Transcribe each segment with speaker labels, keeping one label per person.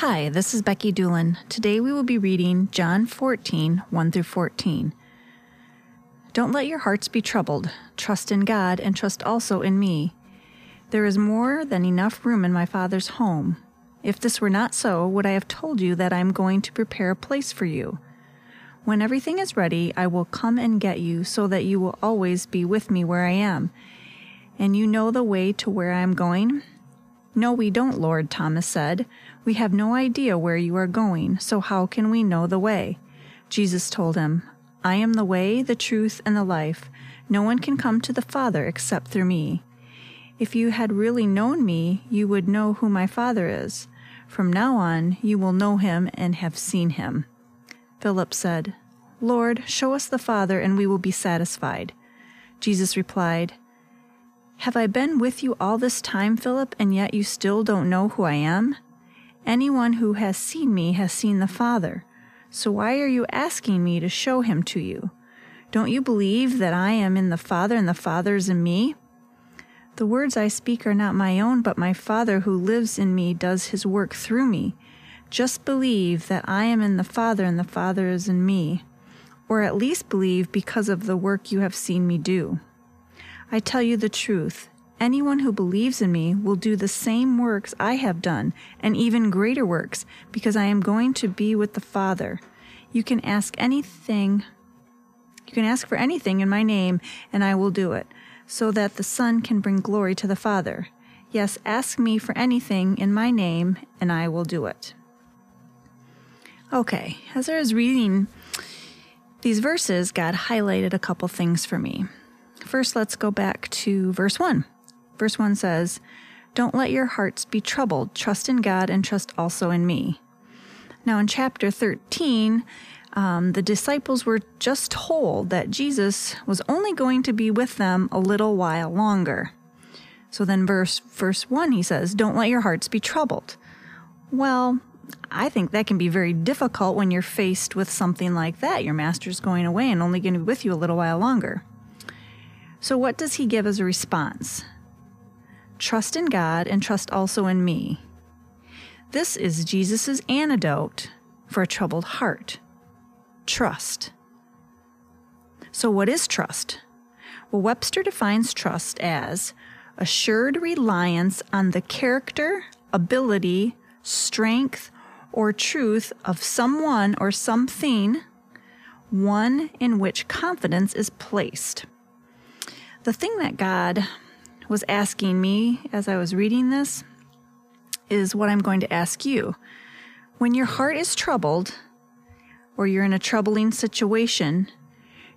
Speaker 1: Hi, this is Becky Doolin. Today we will be reading John 14, 1 through 14. Don't let your hearts be troubled. Trust in God and trust also in me. There is more than enough room in my Father's home. If this were not so, would I have told you that I am going to prepare a place for you? When everything is ready, I will come and get you so that you will always be with me where I am. And you know the way to where I am going? No, we don't, Lord, Thomas said. We have no idea where you are going, so how can we know the way? Jesus told him, I am the way, the truth, and the life. No one can come to the Father except through me. If you had really known me, you would know who my Father is. From now on, you will know him and have seen him. Philip said, Lord, show us the Father, and we will be satisfied. Jesus replied, have I been with you all this time, Philip, and yet you still don't know who I am? Anyone who has seen me has seen the Father. So why are you asking me to show him to you? Don't you believe that I am in the Father and the Father is in me? The words I speak are not my own, but my Father who lives in me does his work through me. Just believe that I am in the Father and the Father is in me, or at least believe because of the work you have seen me do. I tell you the truth. Anyone who believes in me will do the same works I have done, and even greater works, because I am going to be with the Father. You can ask anything, you can ask for anything in my name, and I will do it, so that the Son can bring glory to the Father. Yes, ask me for anything in my name, and I will do it. Okay, as I was reading these verses, God highlighted a couple things for me. First, let's go back to verse 1. Verse 1 says, Don't let your hearts be troubled. Trust in God and trust also in me. Now, in chapter 13, um, the disciples were just told that Jesus was only going to be with them a little while longer. So then, verse, verse 1, he says, Don't let your hearts be troubled. Well, I think that can be very difficult when you're faced with something like that. Your master's going away and only going to be with you a little while longer. So, what does he give as a response? Trust in God and trust also in me. This is Jesus' antidote for a troubled heart trust. So, what is trust? Well, Webster defines trust as assured reliance on the character, ability, strength, or truth of someone or something, one in which confidence is placed. The thing that God was asking me as I was reading this is what I'm going to ask you. When your heart is troubled, or you're in a troubling situation,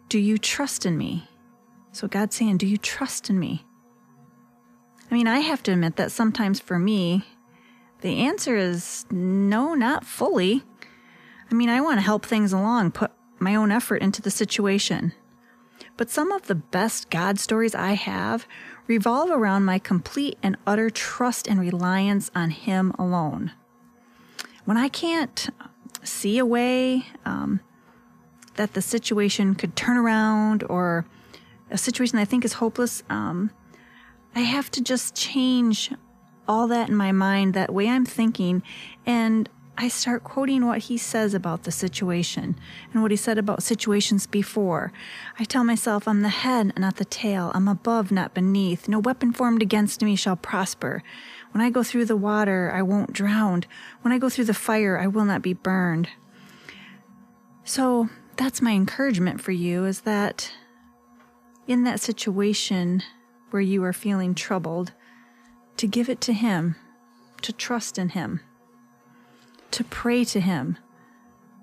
Speaker 1: do you trust in me? So God's saying, Do you trust in me? I mean, I have to admit that sometimes for me, the answer is no, not fully. I mean, I want to help things along, put my own effort into the situation. But some of the best God stories I have revolve around my complete and utter trust and reliance on Him alone. When I can't see a way um, that the situation could turn around or a situation I think is hopeless, um, I have to just change all that in my mind, that way I'm thinking, and I start quoting what he says about the situation and what he said about situations before. I tell myself, I'm the head, not the tail. I'm above, not beneath. No weapon formed against me shall prosper. When I go through the water, I won't drown. When I go through the fire, I will not be burned. So that's my encouragement for you is that in that situation where you are feeling troubled, to give it to Him, to trust in Him to pray to Him.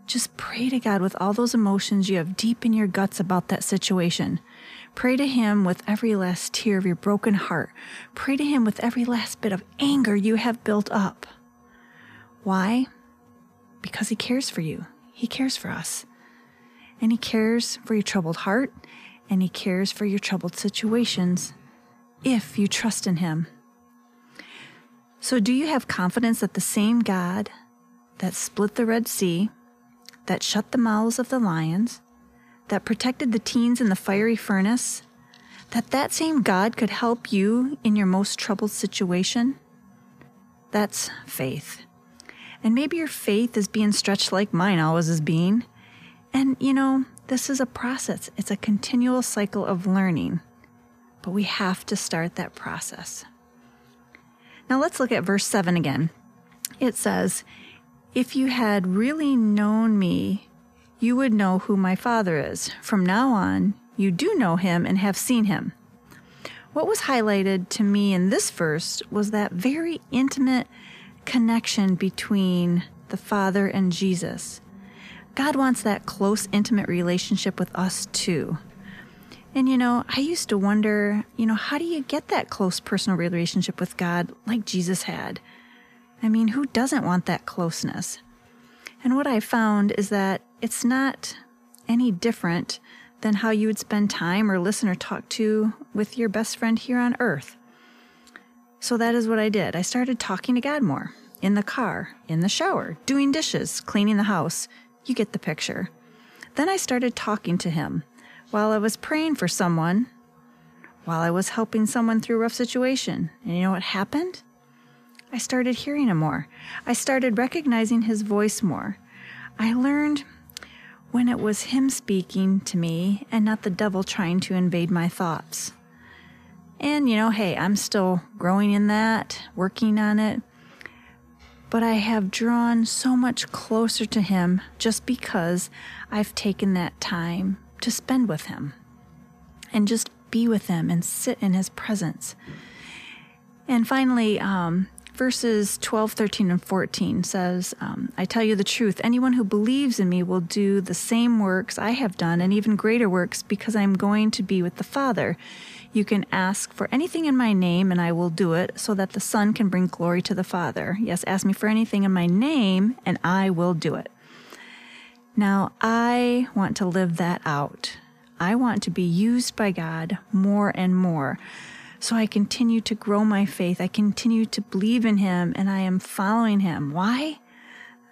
Speaker 1: Just pray to God with all those emotions you have deep in your guts about that situation. Pray to Him with every last tear of your broken heart. Pray to Him with every last bit of anger you have built up. Why? Because He cares for you. He cares for us. And He cares for your troubled heart, and He cares for your troubled situations if you trust in Him. So, do you have confidence that the same God that split the Red Sea, that shut the mouths of the lions, that protected the teens in the fiery furnace, that that same God could help you in your most troubled situation? That's faith. And maybe your faith is being stretched like mine always is being. And, you know, this is a process, it's a continual cycle of learning. But we have to start that process. Now let's look at verse 7 again. It says, If you had really known me, you would know who my Father is. From now on, you do know him and have seen him. What was highlighted to me in this verse was that very intimate connection between the Father and Jesus. God wants that close, intimate relationship with us too. And you know, I used to wonder, you know, how do you get that close personal relationship with God like Jesus had? I mean, who doesn't want that closeness? And what I found is that it's not any different than how you would spend time or listen or talk to with your best friend here on earth. So that is what I did. I started talking to God more in the car, in the shower, doing dishes, cleaning the house. You get the picture. Then I started talking to Him while I was praying for someone, while I was helping someone through a rough situation. And you know what happened? I started hearing Him more. I started recognizing His voice more. I learned when it was Him speaking to me and not the devil trying to invade my thoughts. And, you know, hey, I'm still growing in that, working on it. But I have drawn so much closer to Him just because I've taken that time to spend with Him and just be with Him and sit in His presence. And finally, um, verses 12, 13, and 14 says, um, I tell you the truth, anyone who believes in me will do the same works I have done and even greater works because I am going to be with the Father. You can ask for anything in my name and I will do it so that the Son can bring glory to the Father. Yes, ask me for anything in my name and I will do it. Now, I want to live that out. I want to be used by God more and more. So I continue to grow my faith. I continue to believe in Him and I am following Him. Why?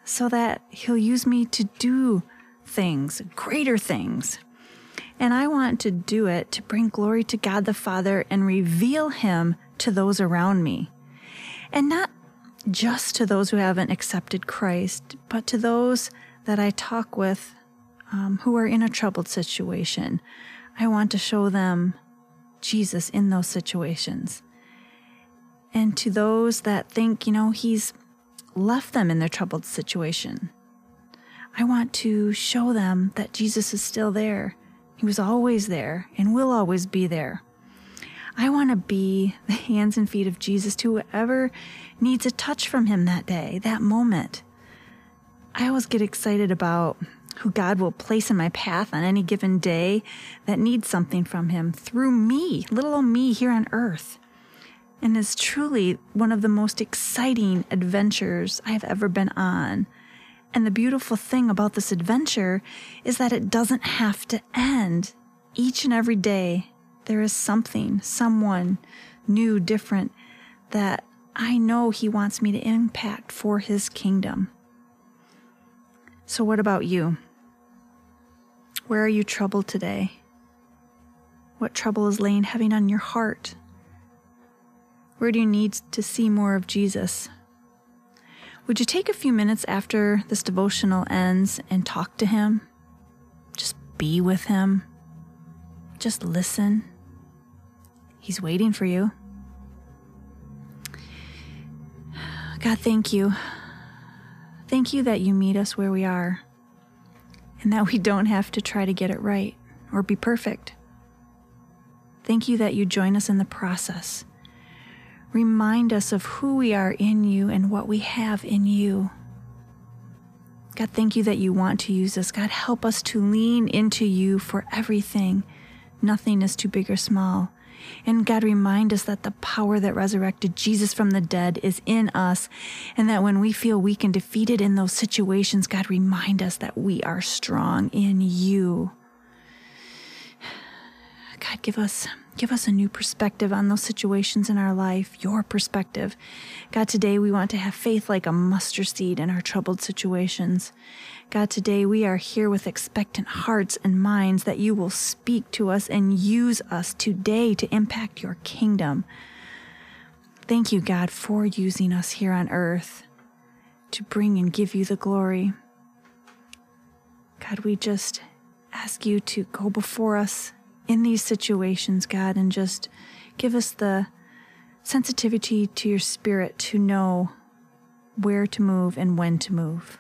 Speaker 1: So that He'll use me to do things, greater things. And I want to do it to bring glory to God the Father and reveal Him to those around me. And not just to those who haven't accepted Christ, but to those that I talk with um, who are in a troubled situation. I want to show them Jesus in those situations. And to those that think, you know, he's left them in their troubled situation, I want to show them that Jesus is still there. He was always there and will always be there. I want to be the hands and feet of Jesus to whoever needs a touch from him that day, that moment. I always get excited about who God will place in my path on any given day that needs something from Him through me, little old me here on earth. And is truly one of the most exciting adventures I have ever been on. And the beautiful thing about this adventure is that it doesn't have to end. Each and every day, there is something, someone new, different that I know He wants me to impact for His kingdom. So, what about you? Where are you troubled today? What trouble is laying heavy on your heart? Where do you need to see more of Jesus? Would you take a few minutes after this devotional ends and talk to Him? Just be with Him. Just listen. He's waiting for you. God, thank you. Thank you that you meet us where we are and that we don't have to try to get it right or be perfect. Thank you that you join us in the process. Remind us of who we are in you and what we have in you. God, thank you that you want to use us. God, help us to lean into you for everything. Nothing is too big or small. And God, remind us that the power that resurrected Jesus from the dead is in us, and that when we feel weak and defeated in those situations, God, remind us that we are strong in you. God, give us give us a new perspective on those situations in our life, your perspective. God, today we want to have faith like a mustard seed in our troubled situations. God, today we are here with expectant hearts and minds that you will speak to us and use us today to impact your kingdom. Thank you, God, for using us here on earth to bring and give you the glory. God, we just ask you to go before us in these situations, God, and just give us the sensitivity to your spirit to know where to move and when to move.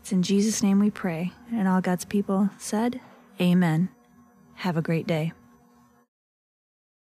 Speaker 1: It's in Jesus' name we pray. And all God's people said, Amen. Have a great day.